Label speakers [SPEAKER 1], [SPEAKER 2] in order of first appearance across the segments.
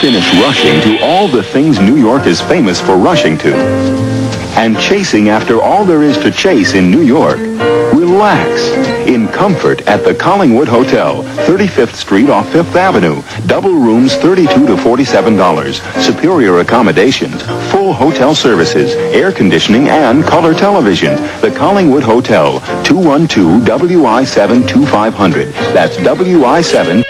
[SPEAKER 1] finish rushing to all the things New York is famous for rushing to and chasing after all there is to chase in New York, relax in comfort at the Collingwood Hotel, 35th Street off 5th Avenue. Double rooms 32 to $47. Superior accommodations, full hotel services, air conditioning, and color television. The Collingwood Hotel, 212 WI7 2500. That's WI7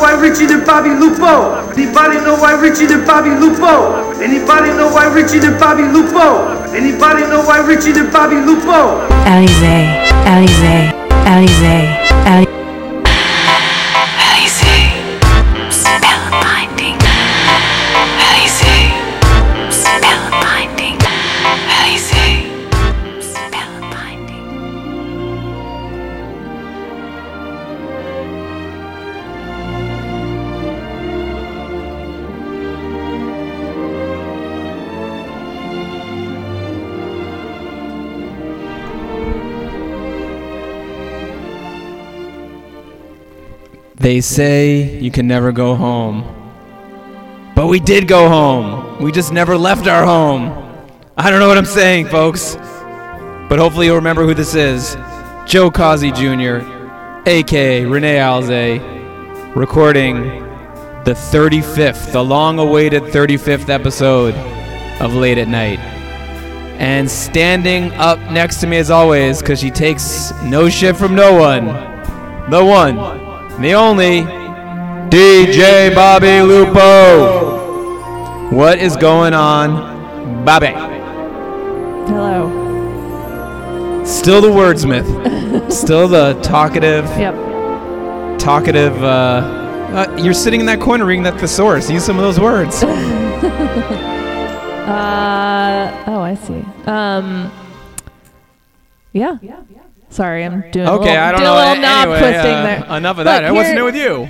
[SPEAKER 2] why Richie the Bobby Lupo? Anybody know why Richie the Bobby Lupo? Anybody know why Richie the Bobby Lupo? Anybody know why Richie the Bobby Lupo?
[SPEAKER 3] Alizé. Alizé, Alizé.
[SPEAKER 4] They say you can never go home. But we did go home. We just never left our home. I don't know what I'm saying, folks. But hopefully you'll remember who this is. Joe Causey Jr., aka Renee Alze, recording the 35th, the long awaited 35th episode of Late at Night. And standing up next to me as always, because she takes no shit from no one, the one, the only, DJ Bobby Lupo. What is going on, Bobby?
[SPEAKER 5] Hello.
[SPEAKER 4] Still the wordsmith, still the talkative,
[SPEAKER 5] Yep.
[SPEAKER 4] talkative. Uh, uh, you're sitting in that corner reading that thesaurus. Use some of those words.
[SPEAKER 5] Uh oh, I see. Um. Yeah. yeah, yeah. Sorry, I'm doing a
[SPEAKER 4] Okay,
[SPEAKER 5] little,
[SPEAKER 4] I don't
[SPEAKER 5] doing
[SPEAKER 4] know.
[SPEAKER 5] a little knob
[SPEAKER 4] Anyway,
[SPEAKER 5] twisting
[SPEAKER 4] uh,
[SPEAKER 5] there.
[SPEAKER 4] Enough of
[SPEAKER 5] Look,
[SPEAKER 4] that. What's new with you?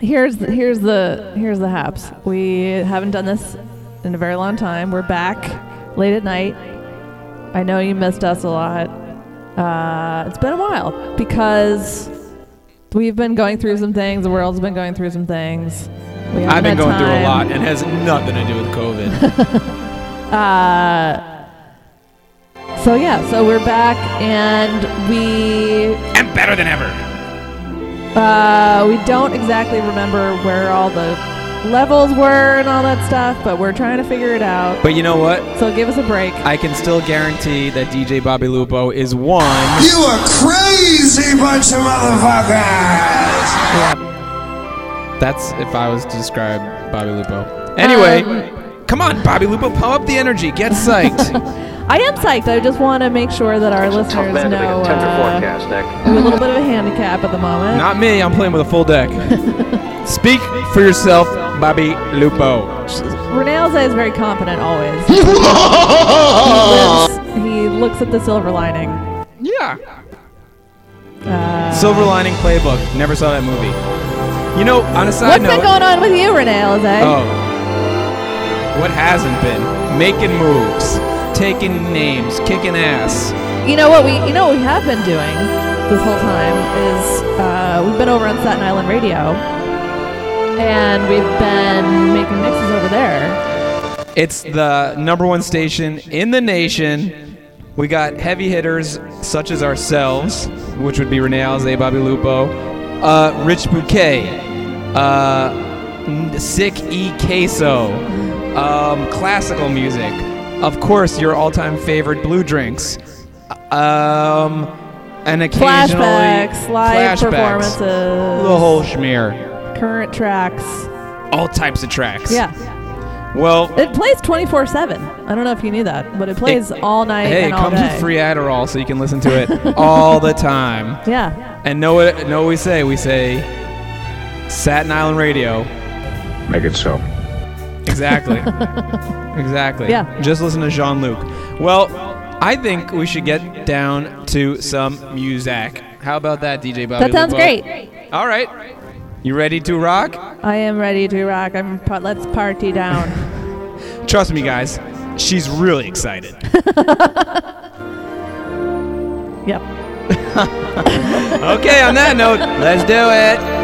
[SPEAKER 5] Here's the, here's the here's the haps. We haven't done this in a very long time. We're back late at night. I know you missed us a lot. Uh, it's been a while because we've been going through some things. The world's been going through some things. We
[SPEAKER 4] I've been
[SPEAKER 5] haven't had
[SPEAKER 4] going through a lot and has nothing to do with COVID.
[SPEAKER 5] Uh, so yeah, so we're back and we
[SPEAKER 4] and better than ever.
[SPEAKER 5] uh, we don't exactly remember where all the levels were and all that stuff, but we're trying to figure it out.
[SPEAKER 4] But you know what?
[SPEAKER 5] So give us a break.
[SPEAKER 4] I can still guarantee that DJ Bobby Lupo is one.
[SPEAKER 6] You a crazy bunch of motherfuckers!
[SPEAKER 4] That's if I was to describe Bobby Lupo. Anyway,
[SPEAKER 5] Um,
[SPEAKER 4] come on, Bobby Lupo, pump up the energy. Get psyched.
[SPEAKER 5] I am psyched. I just want to make sure that our listeners know uh, we have a little bit of a handicap at the moment.
[SPEAKER 4] Not me. I'm playing with a full deck. Speak for yourself, Bobby Lupo.
[SPEAKER 5] Renee Alze is very confident always. he, lives, he looks at the silver lining.
[SPEAKER 4] Yeah.
[SPEAKER 5] Uh,
[SPEAKER 4] Silver Lining Playbook. Never saw that movie. You know, on a side
[SPEAKER 5] what's
[SPEAKER 4] note.
[SPEAKER 5] been going on with you, Renee Alze?
[SPEAKER 4] Oh. What hasn't been? Making moves, taking names, kicking ass.
[SPEAKER 5] You know what we you know what we have been doing this whole time is uh, we've been over on Staten Island Radio, and we've been making mixes over there.
[SPEAKER 4] It's the number one station in the nation. We got heavy hitters such as ourselves, which would be Renee Alze, Bobby Lupo, uh, Rich Bouquet, uh, Sick E Queso, um, classical music, of course, your all-time favorite blue drinks, um, and occasionally
[SPEAKER 5] Flashbacks, live
[SPEAKER 4] flashbacks.
[SPEAKER 5] performances,
[SPEAKER 4] the whole schmear,
[SPEAKER 5] current tracks.
[SPEAKER 4] all types of tracks.
[SPEAKER 5] Yeah,
[SPEAKER 4] Well,
[SPEAKER 5] it plays twenty four seven. I don't know if you knew that, but it plays all night
[SPEAKER 4] Hey,
[SPEAKER 5] and
[SPEAKER 4] it
[SPEAKER 5] all
[SPEAKER 4] comes
[SPEAKER 5] day.
[SPEAKER 4] with free Adderall, so you can listen to it all the time.
[SPEAKER 5] Yeah,
[SPEAKER 4] And know what? Know what we say? We say Staten Island Radio.
[SPEAKER 7] Make it so.
[SPEAKER 4] Exactly. exactly.
[SPEAKER 5] Yeah.
[SPEAKER 4] Just listen to Jean Luc. Well, I think we should get down to some music. How about that, DJ Bobby?
[SPEAKER 5] that sounds
[SPEAKER 4] Lupo?
[SPEAKER 5] great.
[SPEAKER 4] All right. You ready to rock?
[SPEAKER 5] I am ready to rock. I'm pa- let's party down.
[SPEAKER 4] Trust me, guys. She's really excited.
[SPEAKER 5] yep.
[SPEAKER 4] okay, on that note, let's do it.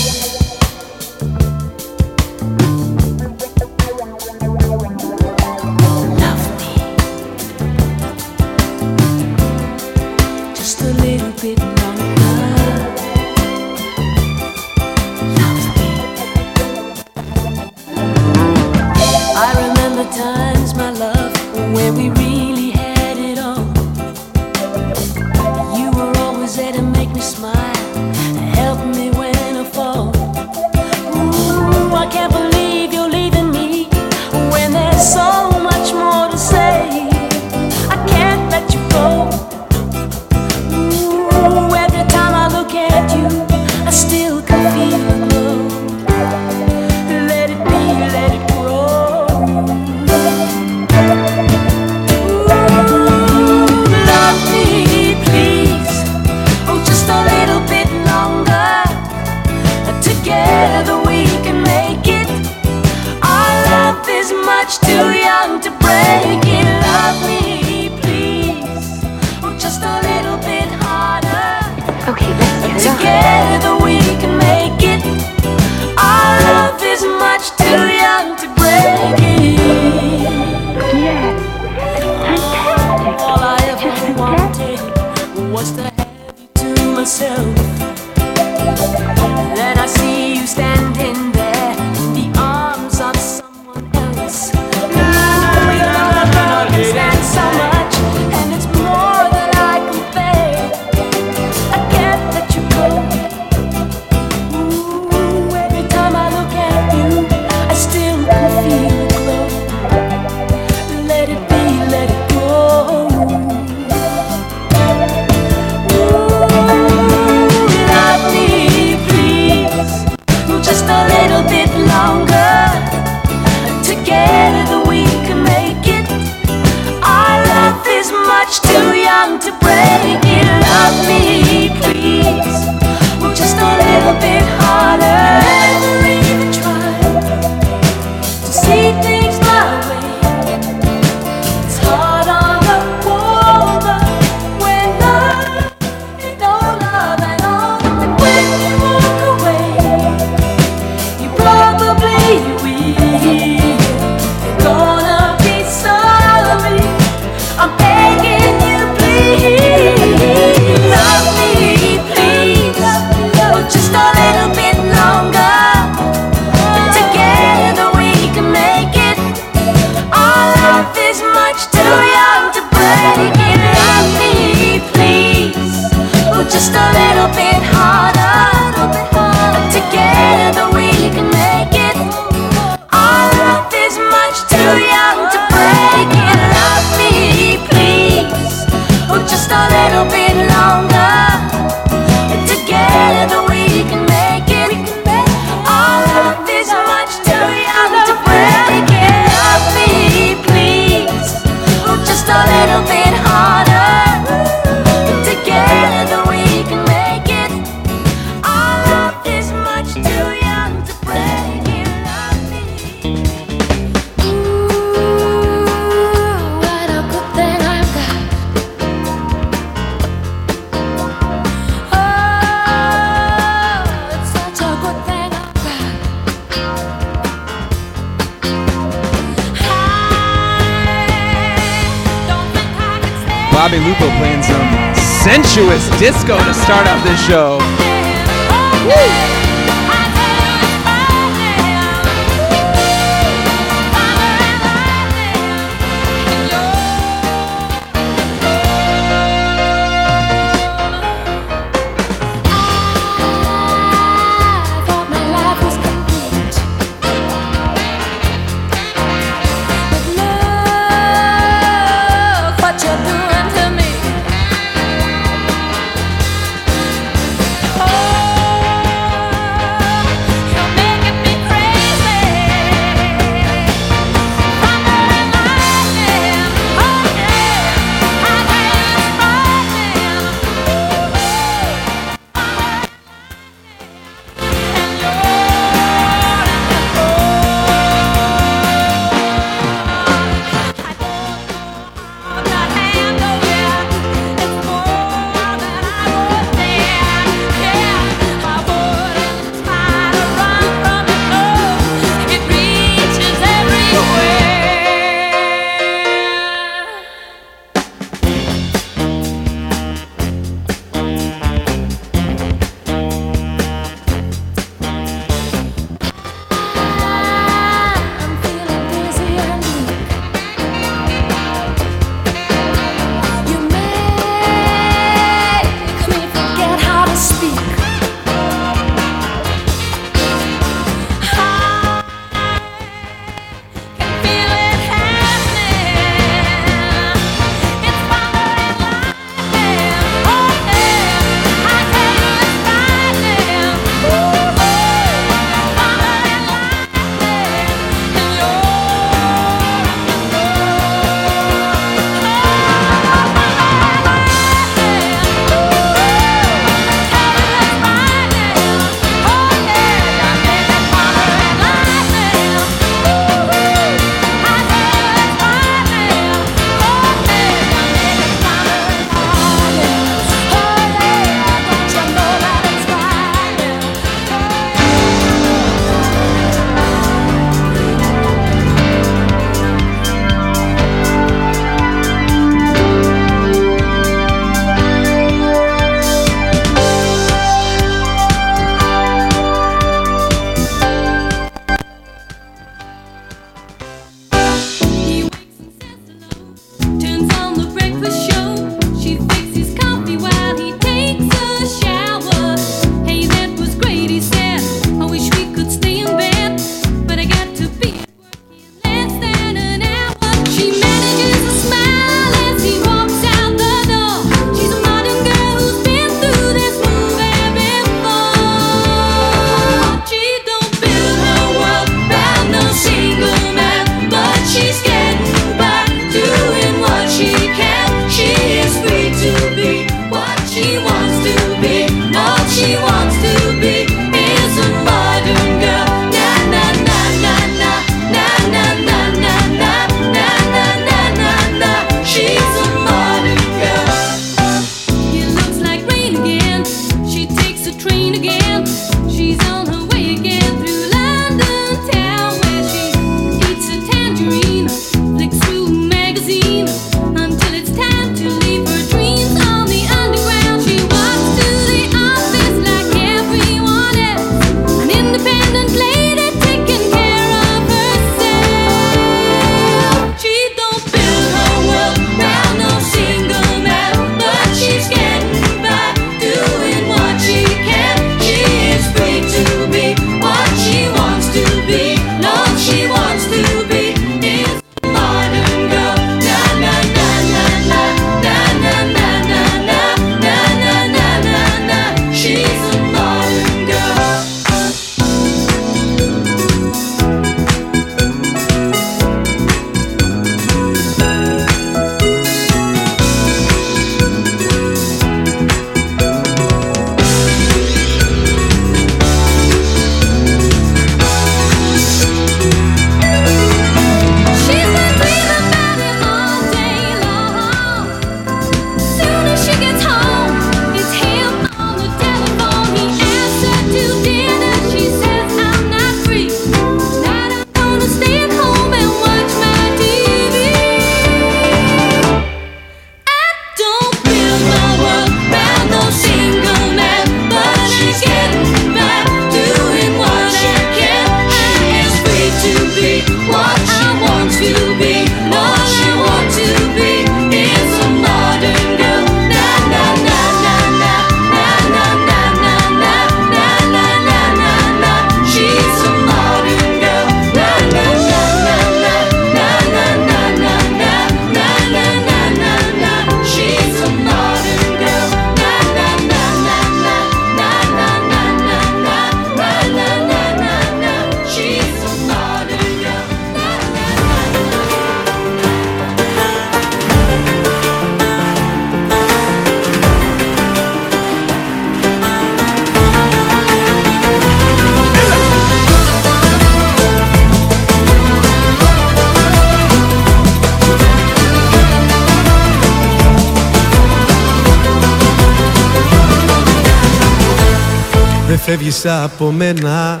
[SPEAKER 8] Φεύγεις από μένα.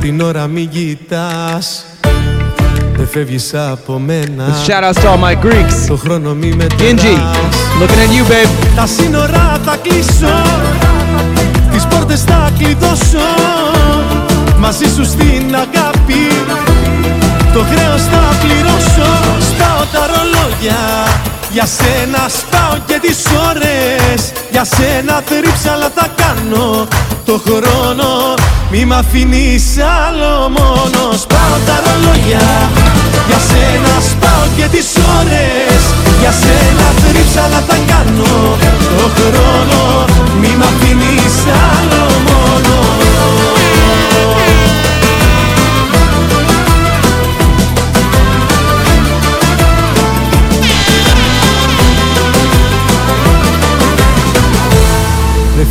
[SPEAKER 8] Την ώρα μη κοιτάς. Δεν φεύγεις από μένα.
[SPEAKER 4] Shout outs to all my Greeks.
[SPEAKER 8] Το χρόνο μη με
[SPEAKER 4] Genji, looking at you, babe.
[SPEAKER 8] Τα σύνορα θα κλείσω. Τις πόρτες θα κλειδώσω. Μαζί σου στην αγάπη. Το χρέος θα πληρώσω. Σπάω τα ρολόγια. Για σένα σπάω και τις ώρες. Για σένα θρύψαλα θα κάνω Το χρόνο. Μη μ' αφήνεις άλλο μόνος. Σπάω τα ρολόγια. Για σένα σπάω και τις ώρες. Για σένα θρύψαλα θα κάνω Το χρόνο. Μη μ' αφήνεις άλλο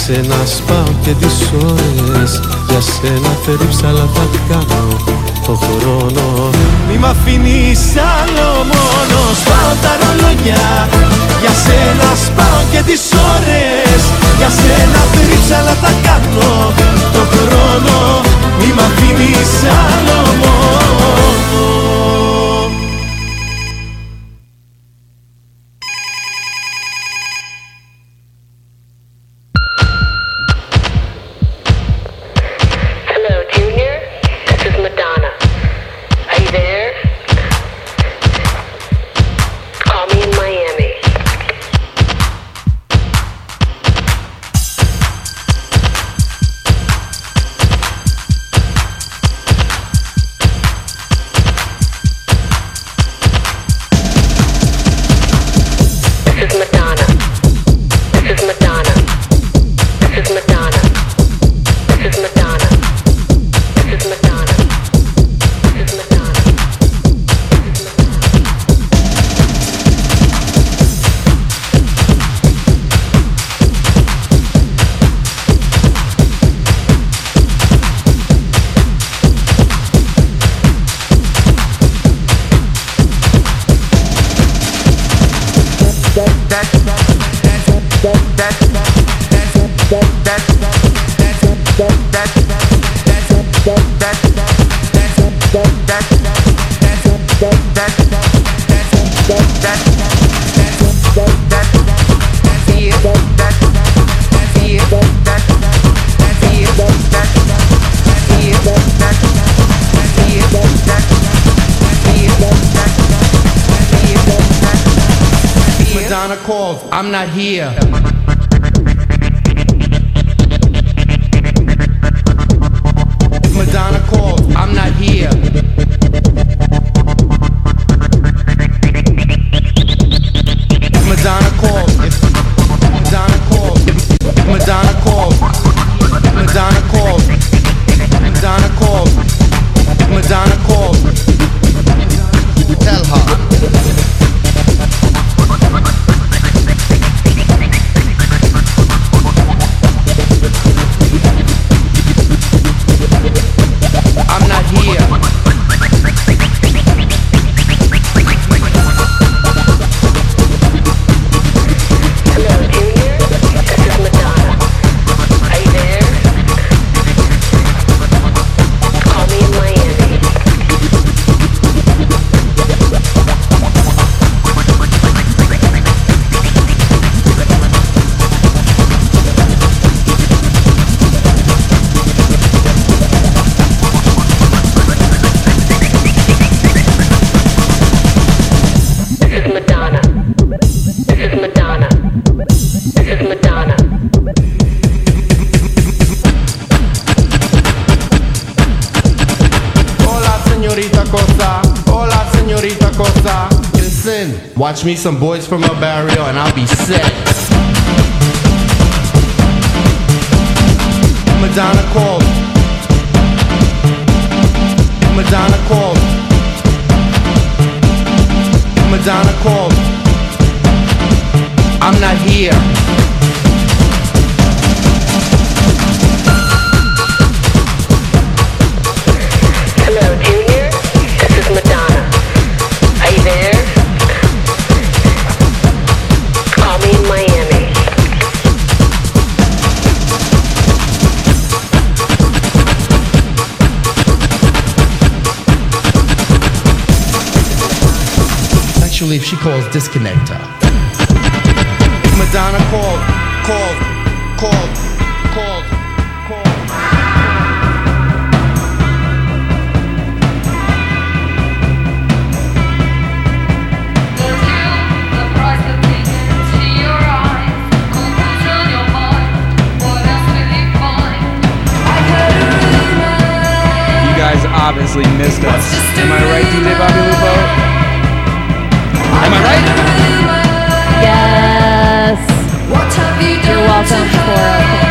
[SPEAKER 8] σένα σπάω και τις ώρες. Για σένα θερύψαλα θα κάνω Το χρόνο. Μη μ' αφήνεις άλλο μόνο. Σπάω τα ρολόγια. Για σένα σπάω και τις ώρες. Για σένα θερύψαλα θα κάνω Το χρόνο. Μη μ' αφήνεις άλλο μόνο
[SPEAKER 9] some boys from El Barrio and I'll be set. Madonna called. Madonna called. Madonna called. I'm not here. She calls, disconnect her. Madonna called, called, called, called, called.
[SPEAKER 4] You guys obviously missed us. Am I right, DJ Bobby Lupo? Am I right?
[SPEAKER 10] Yes. You're welcome for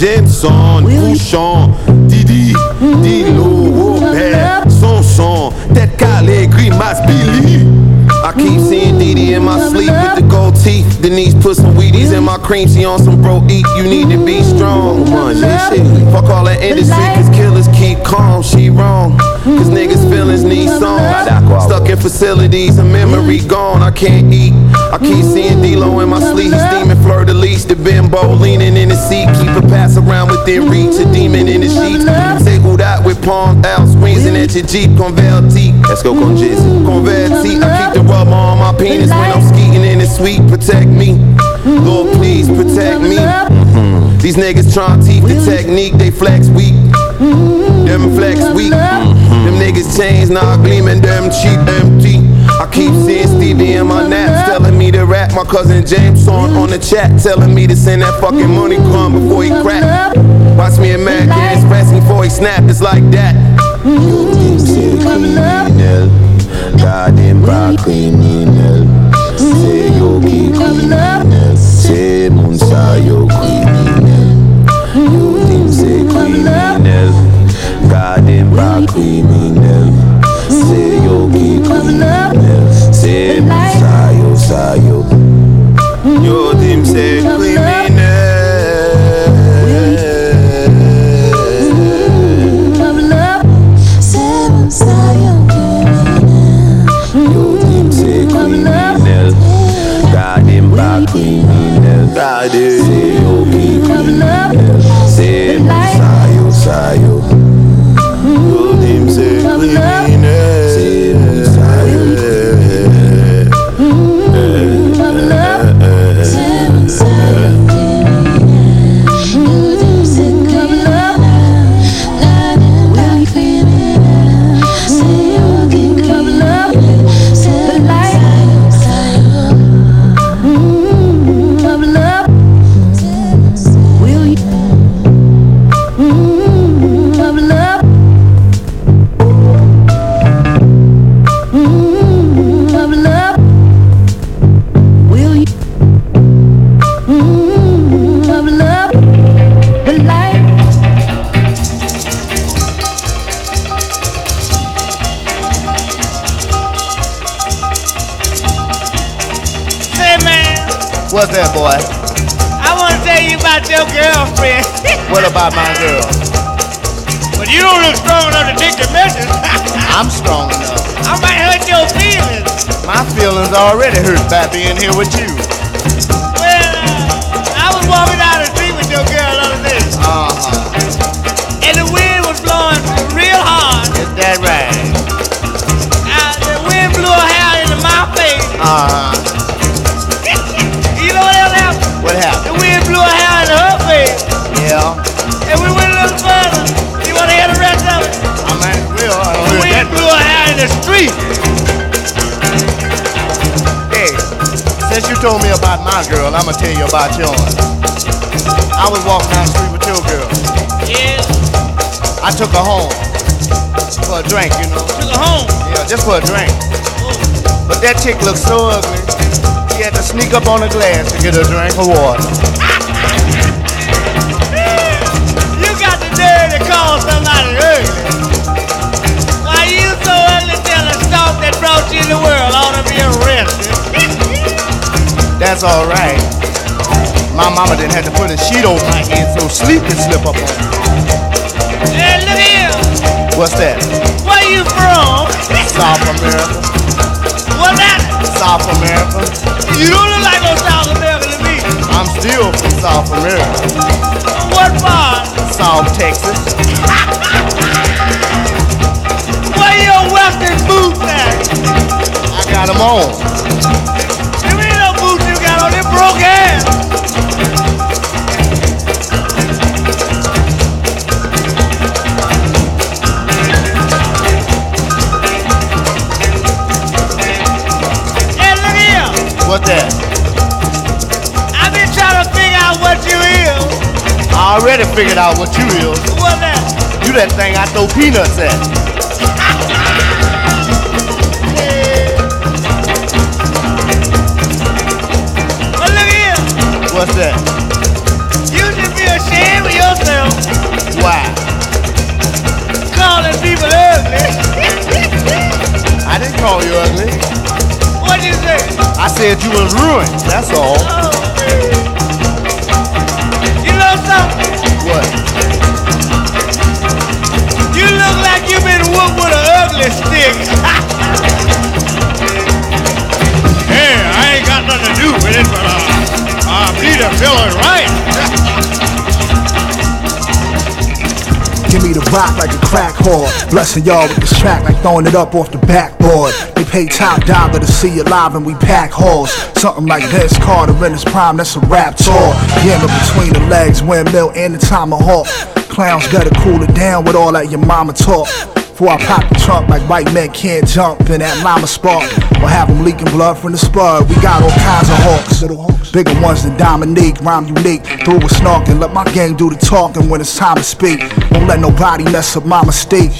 [SPEAKER 11] Jameson, Bouchon, Didi, mm-hmm. Dilo, Robert, Sanson, Tête calée, Grimace, Billy. I keep seeing Didi in my sleep with the gold teeth. Denise put some Wheaties in my cream. She on some bro eat. You need to be strong. This shit. Fuck all that industry, cause killers keep calm. She wrong. Cause niggas' feelings need songs. Stuck in facilities, a memory gone. I can't eat. I keep seeing D-Lo in my sleep. He's steaming fleur de lis. The bimbo leaning in the seat. Keep a pass around within reach. A demon in the sheets. Who that with palm out. Squeezing at your Jeep. Converti. Let's go. Converti. I keep the rubber on my penis when I'm skeeting in the sweet. Protect me. Lord, please protect me. Mhm. These niggas trying teeth the technique. They flex weak. Them flex weak. Mm-hmm. Them niggas chains now gleaming. Them cheap empty. I keep seeing Stevie in my naps telling me to rap. My cousin James on on the chat telling me to send that fucking money come before he crack. Watch me and Mac get express before he snap. It's like that. God dem pa kriminel Se yo ki kriminel Se moun sa yo kriminel. Yo tim se kriminel God dem pa kriminel Se yo ki kriminel Se moun sa yo sa yo.
[SPEAKER 12] Yo tim se kriminel. Chick looked so ugly. She had to sneak up on the glass to get a drink of water.
[SPEAKER 13] You got the nerve to call somebody ugly. Why you so ugly tell a stalk that brought you in the world ought to be arrested?
[SPEAKER 12] That's all right. My mama didn't have to put a sheet over my head so sleep could slip up on me.
[SPEAKER 13] Hey, look here.
[SPEAKER 12] What's that?
[SPEAKER 13] Where you from?
[SPEAKER 12] South America.
[SPEAKER 13] What's that?
[SPEAKER 12] South America.
[SPEAKER 13] You don't look like no South American to me.
[SPEAKER 12] I'm still from South America.
[SPEAKER 13] What part?
[SPEAKER 12] South Texas.
[SPEAKER 13] Where your western boots at?
[SPEAKER 12] I got them on.
[SPEAKER 13] Them ain't no boots you got on. Them broke ass.
[SPEAKER 12] What's that?
[SPEAKER 13] I've been trying to figure out what you is.
[SPEAKER 12] I already figured out what you is.
[SPEAKER 13] What's that?
[SPEAKER 12] You that thing I throw peanuts at.
[SPEAKER 13] yeah. well, look here.
[SPEAKER 12] What's that?
[SPEAKER 13] You should be ashamed of yourself. Why? Calling people ugly.
[SPEAKER 12] I didn't call you ugly.
[SPEAKER 13] What'd you say?
[SPEAKER 12] I said you was ruined. That's all.
[SPEAKER 13] You know something?
[SPEAKER 12] What?
[SPEAKER 13] You look like you've been whooped with an ugly stick. hey, I ain't got nothing to do with it, but uh, I believe the feeling right.
[SPEAKER 14] Give me the rock like a crack whore. Blessing y'all with this track like throwing it up off the backboard. Pay top dollar to see you live and we pack halls. Something like this, Carter in his prime, that's a rap tour. Yammer between the legs, windmill and the tomahawk. Clowns gotta cool it down with all that your mama talk. Before I pop the trunk like white men can't jump in that llama spark. Or have them leaking blood from the spud. We got all kinds of hawks. Bigger ones than Dominique, rhyme unique. Through a snarking, let my gang do the talking when it's time to speak. Won't let nobody mess up my mistake.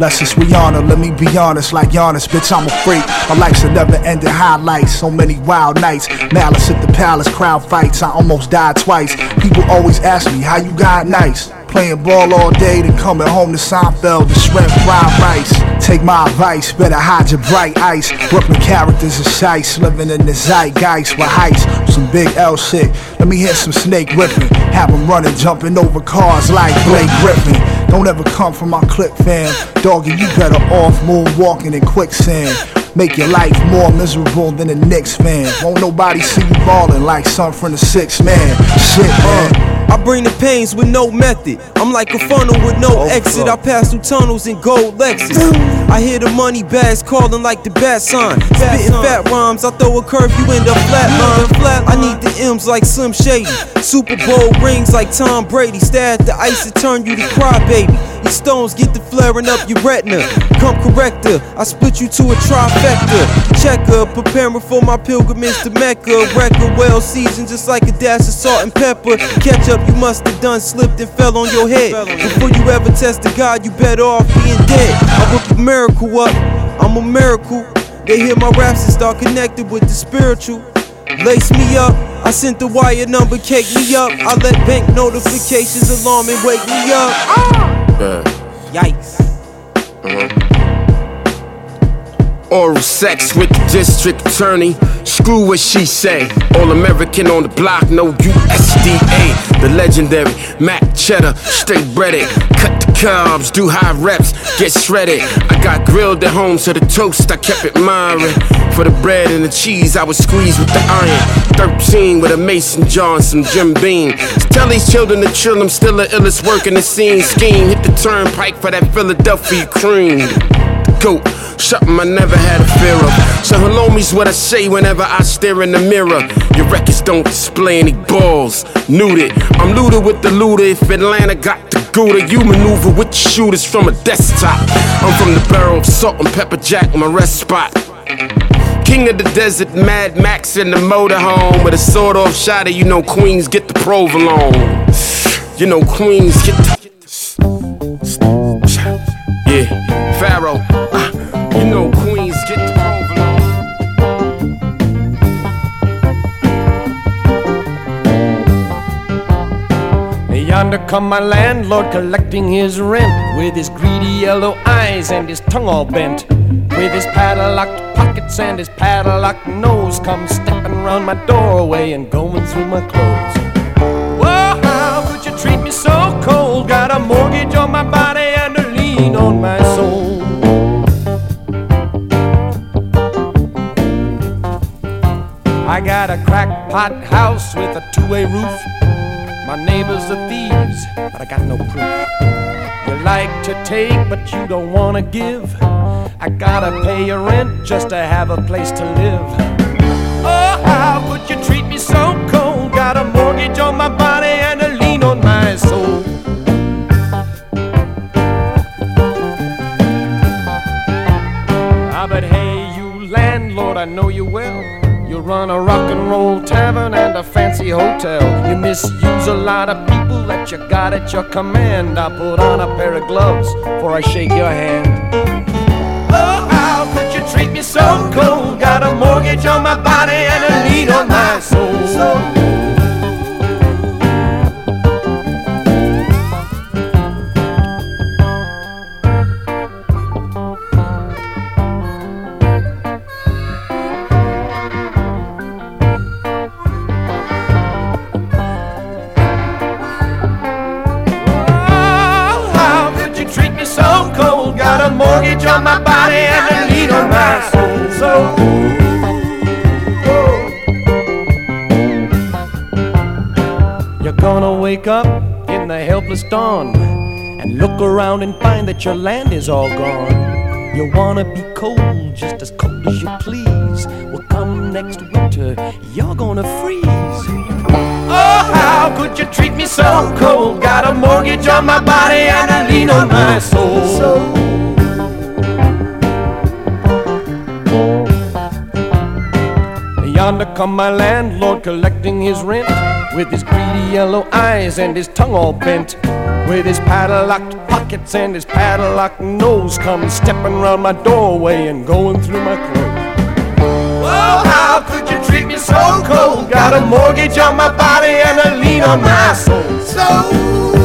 [SPEAKER 14] Less is Rihanna, let me be honest, like Giannis, bitch, I'm a freak. My life's a never ending highlight, so many wild nights. Malice at the palace, crowd fights, I almost died twice. People always ask me, how you got nice? Playing ball all day, then coming home to Seinfeld, the shrimp fried rice. Take my advice, better hide your bright ice. Brooklyn characters are shice, living in the zeitgeist with heights. Some big L shit, let me hear some snake ripping. Have them running, jumping over cars like Blake Griffin. Don't ever come from my clique, fam. Doggy, you better off moonwalking in quicksand. Make your life more miserable than a Knicks fan. Won't nobody see you ballin' like some from the six man. Shit, man.
[SPEAKER 15] I bring the pains with no method. I'm like a funnel with no exit. I pass through tunnels in gold Lexus. I hear the money bags calling like the bat sign. Spitting fat rhymes, I throw a curve, you end up flatline. I need the M's like Slim Shady. Super Bowl rings like Tom Brady. Stare at the ice and turn you to crybaby. These stones get to flaring up your retina. Come corrector, I split you to a trifecta. Checker, preparing for my pilgrimage to Mecca. Record well seasoned just like a dash of salt and pepper. Catch up, you must have done slipped and fell on your head. Before you ever test the God, you better off being dead. I whip a miracle up, I'm a miracle. They hear my raps and start connected with the spiritual. Lace me up, I sent the wire number, cake me up. I let bank notifications alarm and wake me up. Yikes. Uh-huh.
[SPEAKER 16] Oral sex with the district attorney. Screw what she say. All American on the block, no USDA. The legendary Mac Cheddar, straight breaded. Cut the carbs, do high reps, get shredded. I got grilled at home, so the toast I kept it miring. For the bread and the cheese, I was squeezed with the iron. 13 with a mason jar and some Jim Beam. Tell these children to chill, I'm still the illest work in the scene. Scheme, hit the turnpike for that Philadelphia cream goat. Something I never had a fear of. So hello me's what I say whenever I stare in the mirror. Your records don't display any balls. Nuded. I'm looted with the looter. If Atlanta got the Gouda, you maneuver with your shooters from a desktop. I'm from the barrel of salt and pepper jack, my rest spot. King of the desert, Mad Max in the motorhome with a sword off shot you know Queens get the provolone. You know Queens get the yeah, Pharaoh. ah, you know Queens get the provolone.
[SPEAKER 17] Yonder come my landlord collecting his rent with his greedy yellow eyes and his tongue all bent. With his padlocked pockets and his padlocked nose, come stepping round my doorway and going through my clothes. Whoa, how could you treat me so cold? Got a mortgage on my body and a lien on my soul. I got a crackpot house with a two-way roof. My neighbors are thieves, but I got no proof. You like to take, but you don't wanna give. I gotta pay your rent just to have a place to live. Oh, how could you treat me so cold? Got a mortgage on my body and a lien on my soul. Ah, but hey, you landlord, I know you well. You run a rock and roll tavern and a fancy hotel. You misuse a lot of people that you got at your command. I put on a pair of gloves before I shake your hand. So cold? Got a mortgage on my body and a lien on my soul.
[SPEAKER 9] Dawn and look around and find that your land is all gone. You wanna be cold, just as cold as you please. Well, come next winter, you're gonna freeze. Oh, how could you treat me so cold? Got a mortgage on my body and a lien on my soul. Yonder come my landlord collecting his rent with his greedy yellow eyes and his tongue all bent. With his padlocked pockets and his padlocked nose, come stepping round my doorway and going through my clothes. Oh, how could you treat me so cold? Got a mortgage on my body and a lien on my soul. So.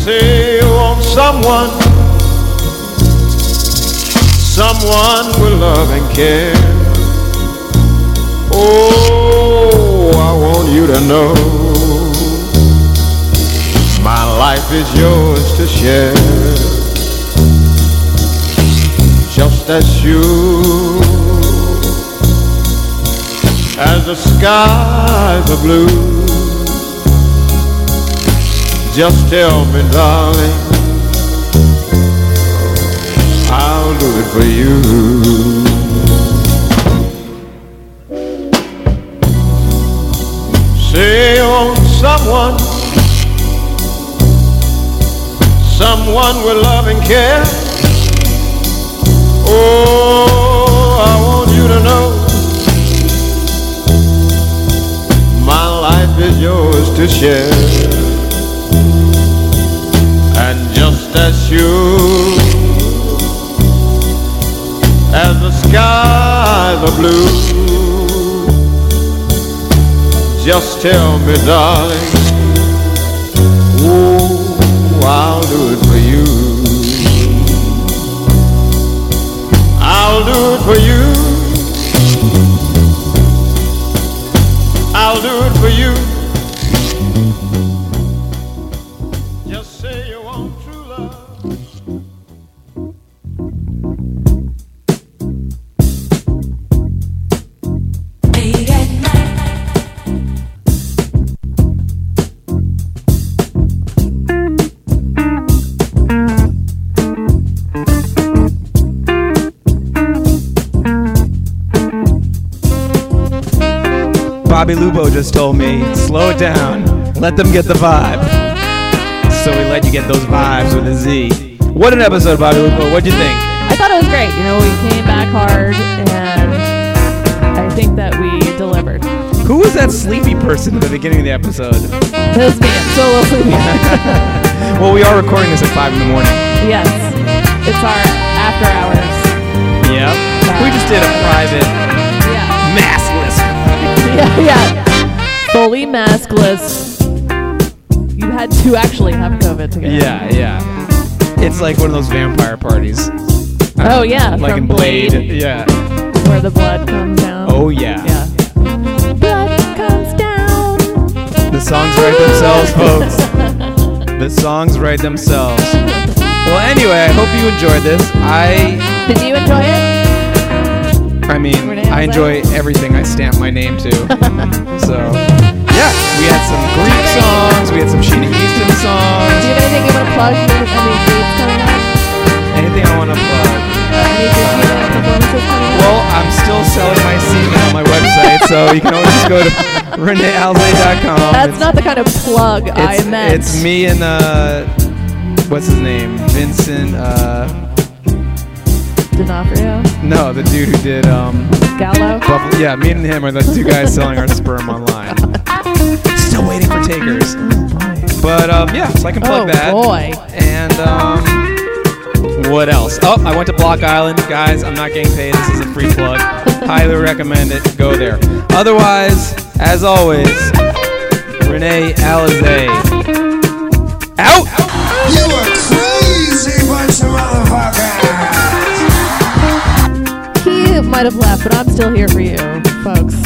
[SPEAKER 8] Say you want
[SPEAKER 10] someone, someone with love and care. Oh, I want you to know my life is yours to share. Just as you, as the skies are blue. Just tell me, darling, I'll do it for you. Say on someone, someone with love and care. Oh, I want you to know my life is yours to share. As sure as the skies are blue, just tell me, darling, oh, I'll do it for you. I'll do it for you.
[SPEAKER 4] Bobby Lupo just told me, slow it down, let them get the vibe. So we let you get those vibes with a Z. What an episode, Bobby Lupo. What'd you think?
[SPEAKER 5] I thought it was great. You know, we came back hard, and I think that we delivered.
[SPEAKER 4] Who was that sleepy person at the beginning of the episode?
[SPEAKER 5] It was me. I'm so low sleepy.
[SPEAKER 4] well, we are recording this at 5 in the morning.
[SPEAKER 5] yes, it's our after hours.
[SPEAKER 4] Yep. We just did a private.
[SPEAKER 5] Yeah, yeah. Fully maskless. You had to actually have COVID together.
[SPEAKER 4] Yeah, yeah. It's like one of those vampire parties.
[SPEAKER 5] Oh, yeah,
[SPEAKER 4] Like
[SPEAKER 5] from
[SPEAKER 4] in Blade.
[SPEAKER 5] Blade.
[SPEAKER 4] Yeah.
[SPEAKER 5] Where the blood comes down.
[SPEAKER 4] Oh, yeah.
[SPEAKER 5] Yeah. Blood comes down.
[SPEAKER 4] The songs write themselves, folks. the songs write themselves. Well, anyway, I hope you enjoyed this. I
[SPEAKER 5] Did you enjoy it?
[SPEAKER 4] I mean, I enjoy everything I stamp my name to. so, yeah, we had some Greek songs, we had some Sheena Easton songs.
[SPEAKER 5] Do you have anything you want to plug? Any dates coming up?
[SPEAKER 4] Anything I want to plug?
[SPEAKER 5] Any Disneyland performances coming up?
[SPEAKER 4] Well, I'm still selling my semen on my website, so you can always just go to reneealze.com.
[SPEAKER 5] That's
[SPEAKER 4] It's-
[SPEAKER 5] not the kind of plug I meant.
[SPEAKER 4] It's me and uh, what's his name? Vincent. Uh,
[SPEAKER 5] D'Onofrio.
[SPEAKER 4] no, the dude who did um.
[SPEAKER 5] Gallo.
[SPEAKER 4] Buffalo, yeah, me and him are the two guys selling our sperm online. Still waiting for takers. But um, yeah, so I can plug
[SPEAKER 5] Oh,
[SPEAKER 4] that.
[SPEAKER 5] boy.
[SPEAKER 4] And um, what else? Oh, I went to Block Island, guys. I'm not getting paid. This is a free plug. Highly recommend it. Go there. Otherwise, as always, Renee Alize. Out.
[SPEAKER 6] You a crazy bunch of
[SPEAKER 5] might have left, but I'm still here for you, folks.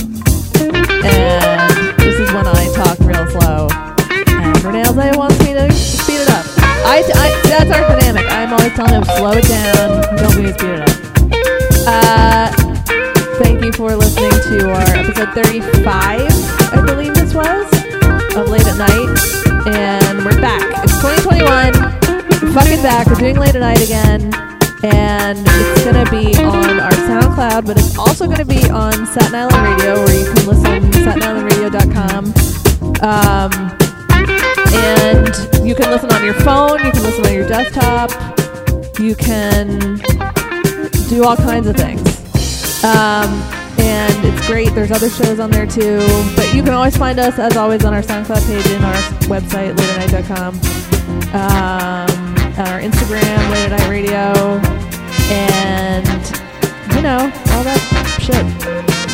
[SPEAKER 5] And this is when I talk real slow. And Renee wants me to speed it up. I, I, that's our dynamic. I'm always telling him, slow it down. Don't to speed it up. Uh, thank you for listening to our episode 35, I believe this was, of Late at Night. And we're back. It's 2021. We're fucking back. We're doing Late at Night again. And it's going to be on our SoundCloud, but it's also going to be on Staten Island Radio, where you can listen statenislandradio.com. Um, and you can listen on your phone, you can listen on your desktop, you can do all kinds of things. Um, and it's great. There's other shows on there too. But you can always find us, as always, on our SoundCloud page and our website, laternight.com, um, on our Instagram, Late Night Radio, and you know all that shit.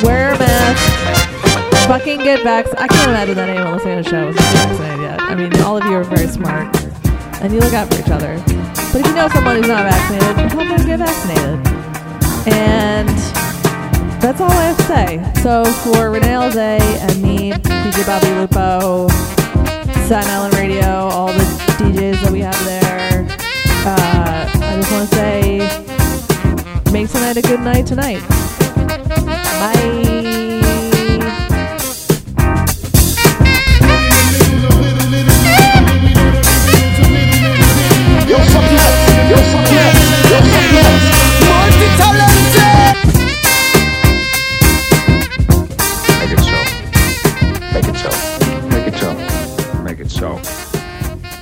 [SPEAKER 5] Wear a mask. Fucking get vax. I can't imagine that anyone listening to the show is vaccinated yet. I mean, all of you are very smart, and you look out for each other. But if you know someone who's not vaccinated, help them get vaccinated. And that's all I have to say. So for Renee Alze and me, DJ Bobby Lupo, Staten Island Radio, all the DJs that we have there, uh, I just want to say, make tonight a good night tonight. Bye.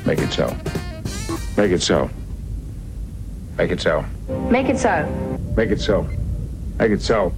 [SPEAKER 18] Make it so. Make it so. Make it so.
[SPEAKER 19] Make it so.
[SPEAKER 18] Make it so. Make it so.